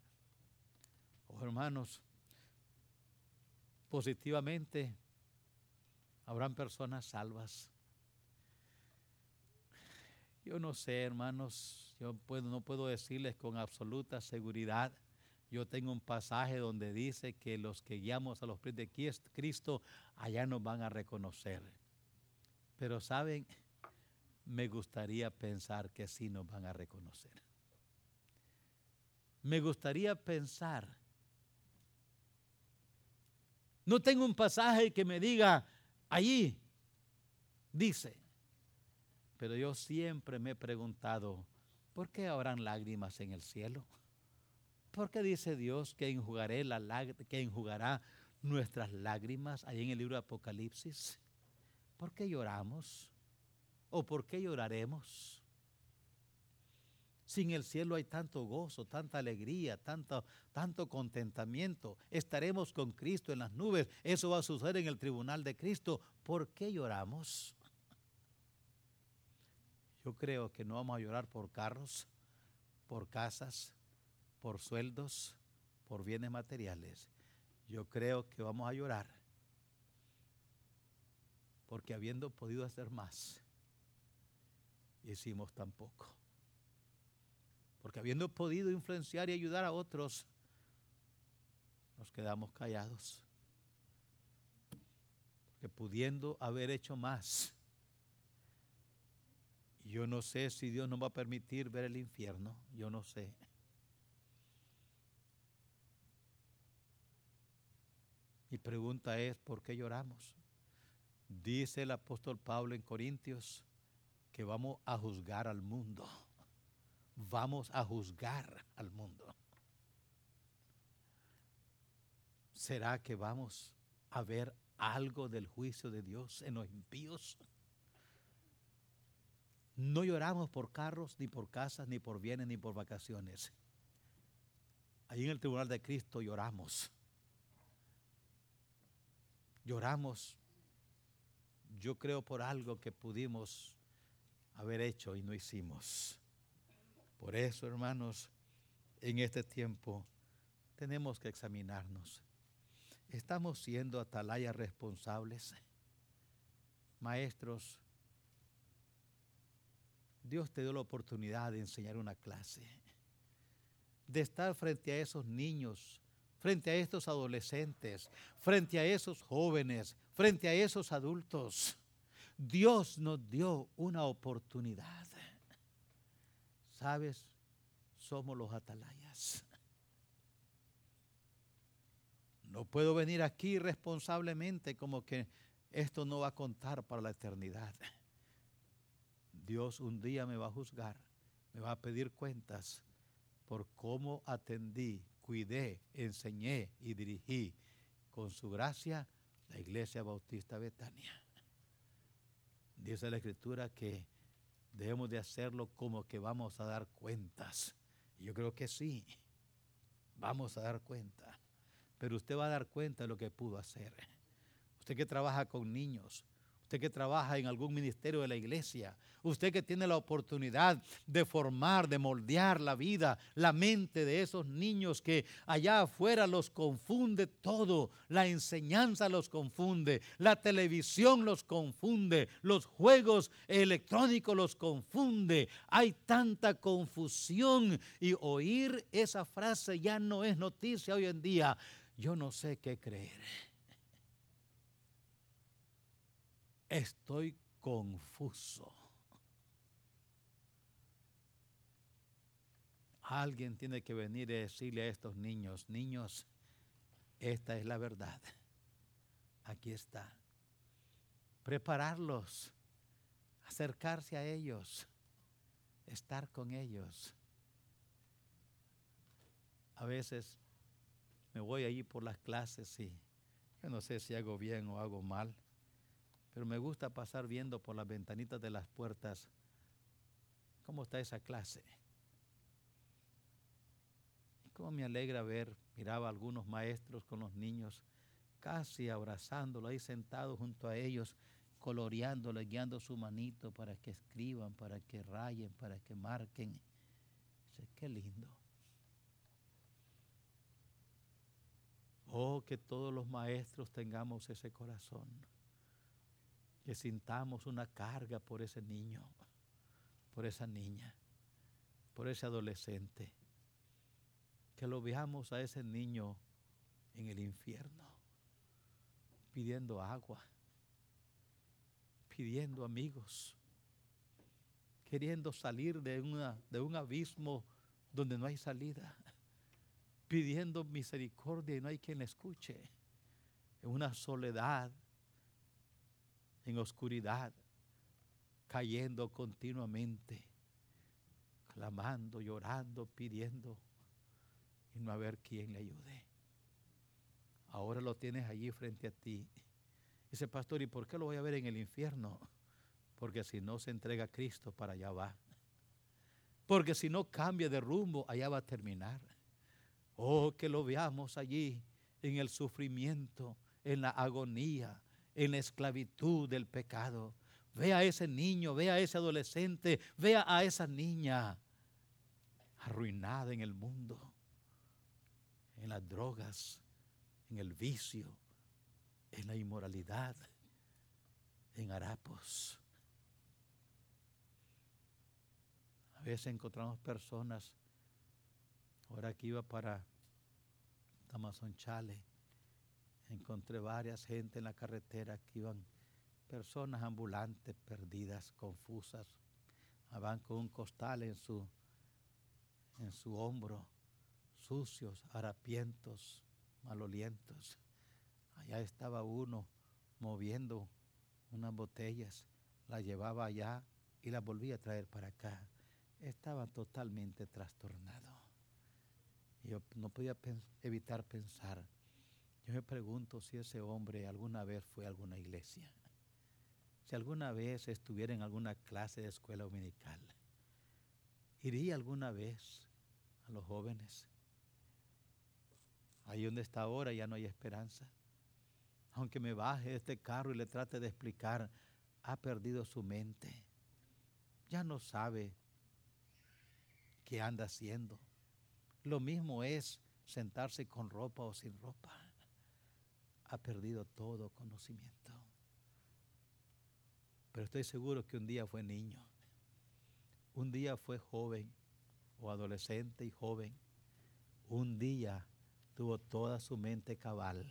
Speaker 1: Oh, hermanos, positivamente Habrán personas salvas. Yo no sé, hermanos, yo no puedo decirles con absoluta seguridad. Yo tengo un pasaje donde dice que los que guiamos a los pies de Cristo, allá nos van a reconocer. Pero saben, me gustaría pensar que sí nos van a reconocer. Me gustaría pensar. No tengo un pasaje que me diga, Allí dice, pero yo siempre me he preguntado, ¿por qué habrán lágrimas en el cielo? ¿Por qué dice Dios que, enjugaré la, que enjugará nuestras lágrimas ahí en el libro de Apocalipsis? ¿Por qué lloramos? ¿O por qué lloraremos? Si en el cielo hay tanto gozo, tanta alegría, tanto, tanto contentamiento, estaremos con Cristo en las nubes. Eso va a suceder en el tribunal de Cristo. ¿Por qué lloramos? Yo creo que no vamos a llorar por carros, por casas, por sueldos, por bienes materiales. Yo creo que vamos a llorar Porque habiendo podido hacer más, hicimos tan poco. Porque habiendo podido influenciar y ayudar a otros, nos quedamos callados. Que pudiendo haber hecho más, yo no sé si Dios nos va a permitir ver el infierno, yo no sé. Mi pregunta es, ¿por qué lloramos? Dice el apóstol Pablo en Corintios que vamos a juzgar al mundo. Vamos a juzgar al mundo. ¿Será que vamos a ver algo del juicio de Dios en los impíos? No lloramos por carros, ni por casas, ni por bienes, ni por vacaciones. Ahí en el tribunal de Cristo lloramos. Lloramos, yo creo, por algo que pudimos haber hecho y no hicimos. Por eso, hermanos, en este tiempo tenemos que examinarnos. ¿Estamos siendo atalayas responsables? Maestros, Dios te dio la oportunidad de enseñar una clase, de estar frente a esos niños, frente a estos adolescentes, frente a esos jóvenes, frente a esos adultos. Dios nos dio una oportunidad. ¿Sabes? Somos los atalayas. No puedo venir aquí responsablemente como que esto no va a contar para la eternidad. Dios un día me va a juzgar, me va a pedir cuentas por cómo atendí, cuidé, enseñé y dirigí con su gracia la iglesia bautista Betania. Dice la escritura que debemos de hacerlo como que vamos a dar cuentas. Yo creo que sí, vamos a dar cuenta. Pero usted va a dar cuenta de lo que pudo hacer. Usted que trabaja con niños, usted que trabaja en algún ministerio de la iglesia, usted que tiene la oportunidad de formar, de moldear la vida, la mente de esos niños que allá afuera los confunde todo, la enseñanza los confunde, la televisión los confunde, los juegos electrónicos los confunde, hay tanta confusión y oír esa frase ya no es noticia hoy en día. Yo no sé qué creer. Estoy confuso. Alguien tiene que venir y decirle a estos niños, niños, esta es la verdad. Aquí está. Prepararlos, acercarse a ellos, estar con ellos. A veces me voy allí por las clases y yo no sé si hago bien o hago mal pero me gusta pasar viendo por las ventanitas de las puertas cómo está esa clase. Y cómo me alegra ver, miraba a algunos maestros con los niños casi abrazándolo ahí sentado junto a ellos, coloreándole, guiando su manito para que escriban, para que rayen, para que marquen. Dice, qué lindo. Oh, que todos los maestros tengamos ese corazón que sintamos una carga por ese niño, por esa niña, por ese adolescente, que lo veamos a ese niño en el infierno, pidiendo agua, pidiendo amigos, queriendo salir de, una, de un abismo donde no hay salida, pidiendo misericordia y no hay quien le escuche, en una soledad en oscuridad, cayendo continuamente, clamando, llorando, pidiendo y no haber quien le ayude. Ahora lo tienes allí frente a ti. Dice, pastor, ¿y por qué lo voy a ver en el infierno? Porque si no se entrega a Cristo, para allá va. Porque si no cambia de rumbo, allá va a terminar. Oh, que lo veamos allí en el sufrimiento, en la agonía, en la esclavitud del pecado. Ve a ese niño, ve a ese adolescente, vea a esa niña arruinada en el mundo, en las drogas, en el vicio, en la inmoralidad, en harapos. A veces encontramos personas, ahora que iba para Tamazonchale, encontré varias gente en la carretera que iban, personas ambulantes, perdidas, confusas, van con un costal en su, en su hombro, sucios, harapientos, malolientos. Allá estaba uno moviendo unas botellas, la llevaba allá y la volvía a traer para acá. Estaba totalmente trastornado. Yo no podía evitar pensar. Yo me pregunto si ese hombre alguna vez fue a alguna iglesia. Si alguna vez estuviera en alguna clase de escuela dominical. ¿Iría alguna vez a los jóvenes? Ahí donde está ahora ya no hay esperanza. Aunque me baje este carro y le trate de explicar, ha perdido su mente. Ya no sabe qué anda haciendo. Lo mismo es sentarse con ropa o sin ropa. Ha perdido todo conocimiento. Pero estoy seguro que un día fue niño. Un día fue joven o adolescente y joven. Un día tuvo toda su mente cabal,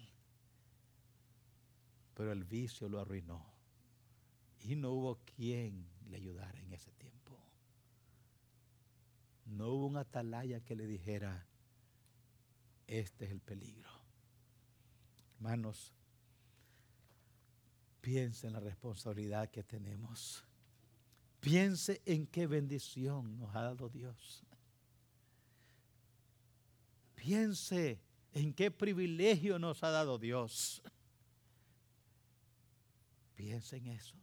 Speaker 1: pero el vicio lo arruinó y no hubo quien le ayudara en ese tiempo. No hubo un atalaya que le dijera, este es el peligro. Hermanos, piense en la responsabilidad que tenemos. Piense en qué bendición nos ha dado Dios. Piense en qué privilegio nos ha dado Dios. Piensa en eso.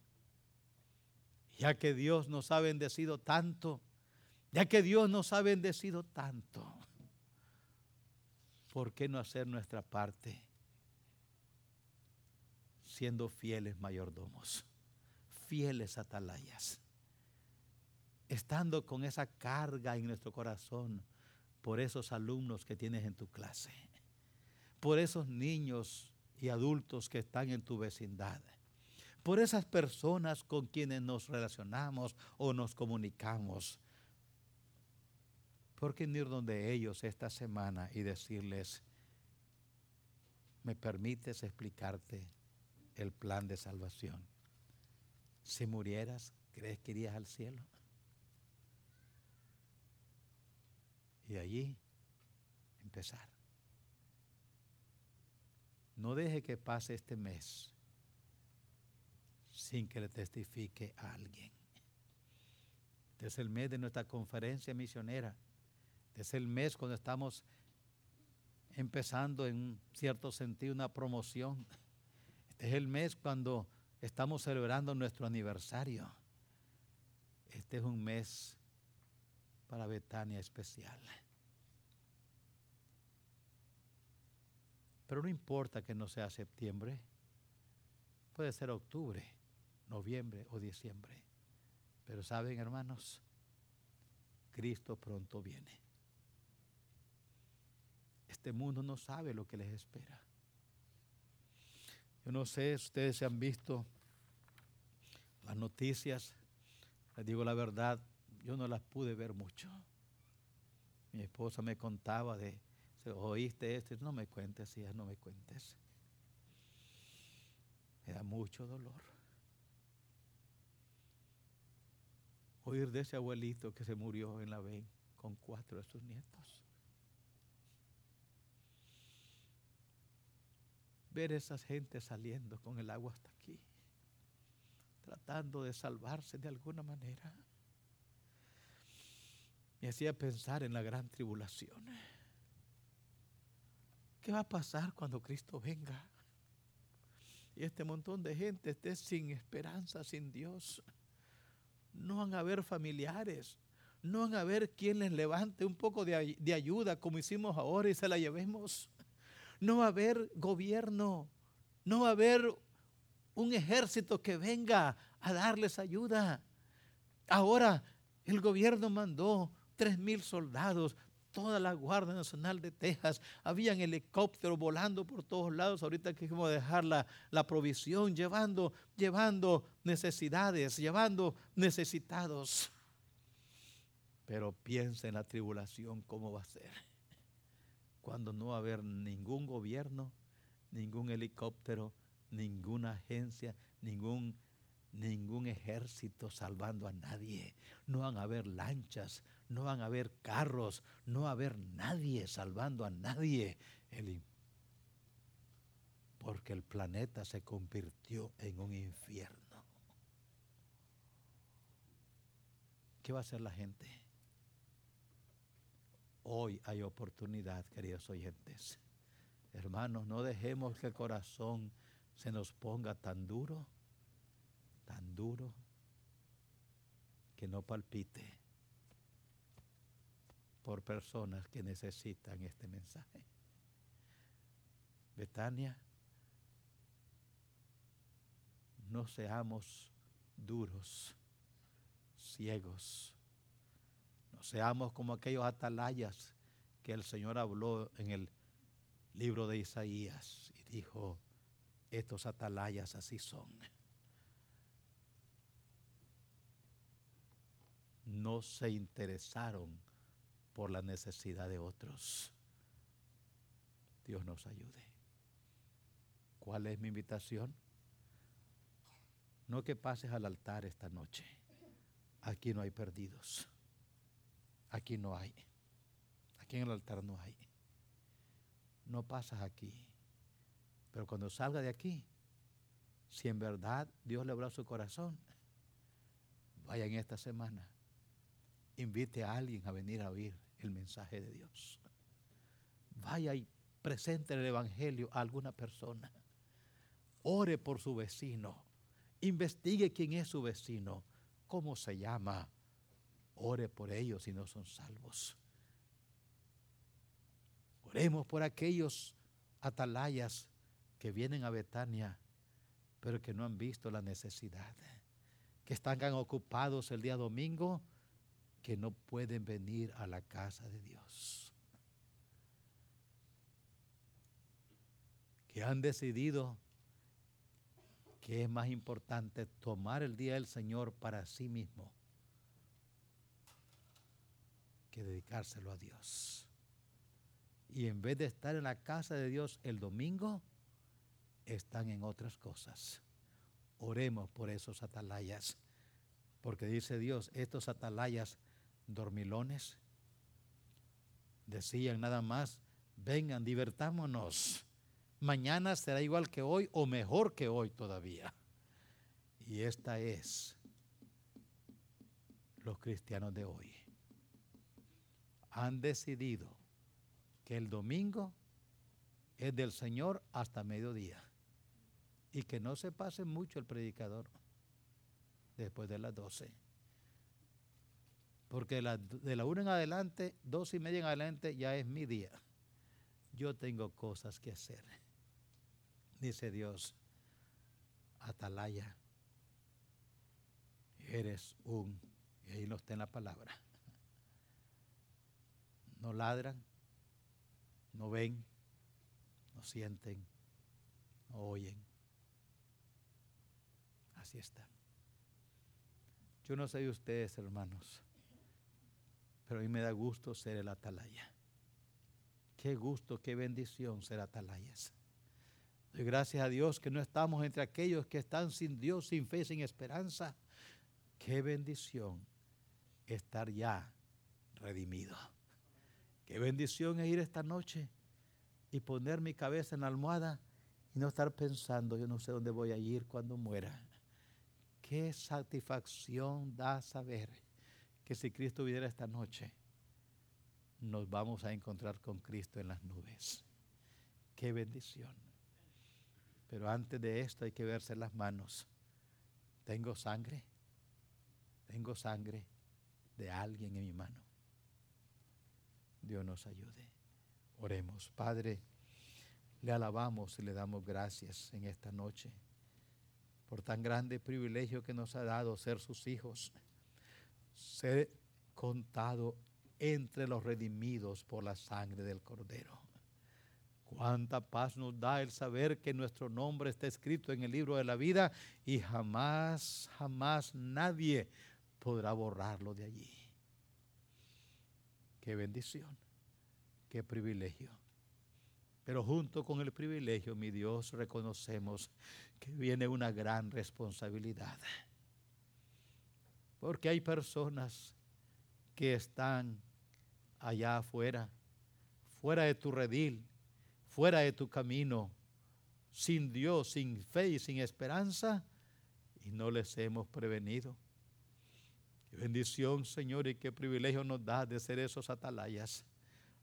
Speaker 1: Ya que Dios nos ha bendecido tanto, ya que Dios nos ha bendecido tanto, ¿por qué no hacer nuestra parte siendo fieles mayordomos, fieles atalayas, estando con esa carga en nuestro corazón por esos alumnos que tienes en tu clase? por esos niños y adultos que están en tu vecindad, por esas personas con quienes nos relacionamos o nos comunicamos. ¿Por qué ir donde ellos esta semana y decirles, me permites explicarte el plan de salvación? Si murieras, ¿crees que irías al cielo? Y allí empezar. No deje que pase este mes sin que le testifique a alguien. Este es el mes de nuestra conferencia misionera. Este es el mes cuando estamos empezando en cierto sentido una promoción. Este es el mes cuando estamos celebrando nuestro aniversario. Este es un mes para Betania especial. Pero no importa que no sea septiembre, puede ser octubre, noviembre o diciembre. Pero saben, hermanos, Cristo pronto viene. Este mundo no sabe lo que les espera. Yo no sé, si ustedes se han visto las noticias, les digo la verdad, yo no las pude ver mucho. Mi esposa me contaba de oíste esto, no me cuentes, hija, no me cuentes. Me da mucho dolor. Oír de ese abuelito que se murió en la ven con cuatro de sus nietos. Ver esas gentes saliendo con el agua hasta aquí, tratando de salvarse de alguna manera. Me hacía pensar en la gran tribulación. ¿Qué va a pasar cuando Cristo venga? Y este montón de gente esté sin esperanza, sin Dios. No van a haber familiares. No van a haber quien les levante un poco de, de ayuda como hicimos ahora y se la llevemos. No va a haber gobierno. No va a haber un ejército que venga a darles ayuda. Ahora el gobierno mandó tres mil soldados, toda la Guardia Nacional de Texas, habían helicópteros volando por todos lados, ahorita que a dejar la, la provisión, llevando, llevando necesidades, llevando necesitados. Pero piensa en la tribulación, cómo va a ser. Cuando no va a haber ningún gobierno, ningún helicóptero, ninguna agencia, ningún, ningún ejército salvando a nadie. No van a haber lanchas, no van a haber carros, no va a haber nadie salvando a nadie. porque el planeta se convirtió en un infierno. ¿Qué va a hacer la gente? Hoy hay oportunidad, queridos oyentes. Hermanos, no dejemos que el corazón se nos ponga tan duro, tan duro, que no palpite por personas que necesitan este mensaje. Betania, no seamos duros, ciegos, seamos como aquellos atalayas que el Señor habló en el libro de Isaías y dijo, estos atalayas así son. No se interesaron por la necesidad de otros. Dios nos ayude. ¿Cuál es mi invitación? No que pases al altar esta noche. Aquí no hay perdidos. Aquí no hay. Aquí en el altar no hay. No pasas aquí. Pero cuando salga de aquí, si en verdad Dios le abrió su corazón, vaya en esta semana, invite a alguien a venir a oír el mensaje de Dios. Vaya y presente el Evangelio a alguna persona. Ore por su vecino. Investigue quién es su vecino. ¿Cómo se llama? Ore por ellos si no son salvos. Oremos por aquellos atalayas que vienen a Betania, pero que no han visto la necesidad, que están tan ocupados el día domingo que no pueden venir a la casa de Dios, que han decidido que es más importante tomar el día del Señor para sí mismo que dedicárselo a Dios. Y en vez de estar en la casa de Dios el domingo, están en otras cosas. Oremos por esos atalayas, porque dice Dios, estos atalayas dormilones decían nada más, vengan, divertámonos. Mañana será igual que hoy o mejor que hoy todavía. Y esta es los cristianos de hoy. Han decidido que el domingo es del Señor hasta mediodía y que no se pase mucho el predicador después de las 12. Porque de la una en adelante, dos y media en adelante, ya es mi día. Yo tengo cosas que hacer. Dice Dios, Atalaya, eres un, y ahí no está en la palabra. No ladran, no ven, no sienten, no oyen Así está. Yo no sé de ustedes, hermanos, pero a mí me da gusto ser el atalaya. Qué gusto, qué bendición ser atalayas. Doy gracias a Dios que no estamos entre aquellos que están sin Dios, sin fe, sin esperanza. Qué bendición estar ya redimido. Qué bendición es ir esta noche y poner mi cabeza en la almohada y no estar pensando, yo no sé dónde voy a ir cuando muera. Qué satisfacción da saber que si Cristo viniera esta noche, nos vamos a encontrar con Cristo en las nubes. Qué bendición. Pero antes de esto hay que verse las manos. Tengo sangre. Tengo sangre de alguien en mi mano. Dios nos ayude. Oremos. Padre, le alabamos y le damos gracias en esta noche por tan grande privilegio que nos ha dado ser sus hijos, ser contado entre los redimidos por la sangre del Cordero. Cuánta paz nos da el saber que nuestro nombre está escrito en el libro de la vida y jamás, jamás nadie podrá borrarlo de allí. Qué bendición, qué privilegio. Pero junto con el privilegio, mi Dios, reconocemos que viene una gran responsabilidad. Porque hay personas que están allá afuera, fuera de tu redil, fuera de tu camino, sin Dios, sin fe y sin esperanza, y no les hemos prevenido. Bendición, Señor, y qué privilegio nos da de ser esos atalayas.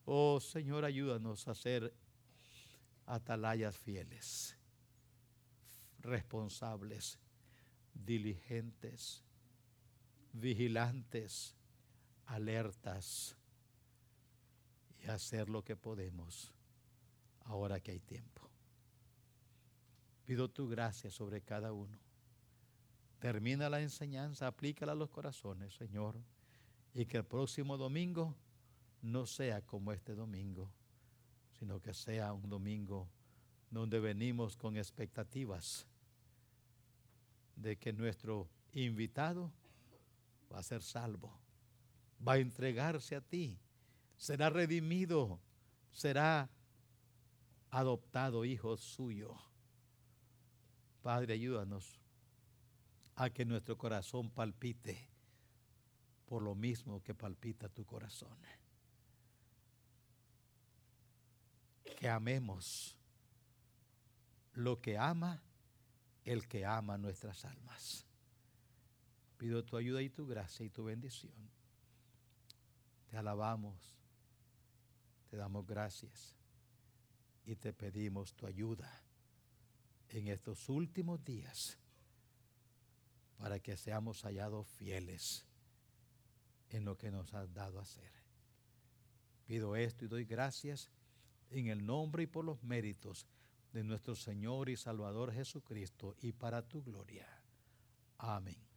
Speaker 1: Oh, Señor, ayúdanos a ser atalayas fieles, responsables, diligentes, vigilantes, alertas y hacer lo que podemos ahora que hay tiempo. Pido tu gracia sobre cada uno. Termina la enseñanza, aplícala a los corazones, Señor, y que el próximo domingo no sea como este domingo, sino que sea un domingo donde venimos con expectativas de que nuestro invitado va a ser salvo, va a entregarse a ti, será redimido, será adoptado hijo suyo. Padre, ayúdanos a que nuestro corazón palpite por lo mismo que palpita tu corazón. Que amemos lo que ama el que ama nuestras almas. Pido tu ayuda y tu gracia y tu bendición. Te alabamos, te damos gracias y te pedimos tu ayuda en estos últimos días para que seamos hallados fieles en lo que nos has dado a hacer. Pido esto y doy gracias en el nombre y por los méritos de nuestro Señor y Salvador Jesucristo y para tu gloria. Amén.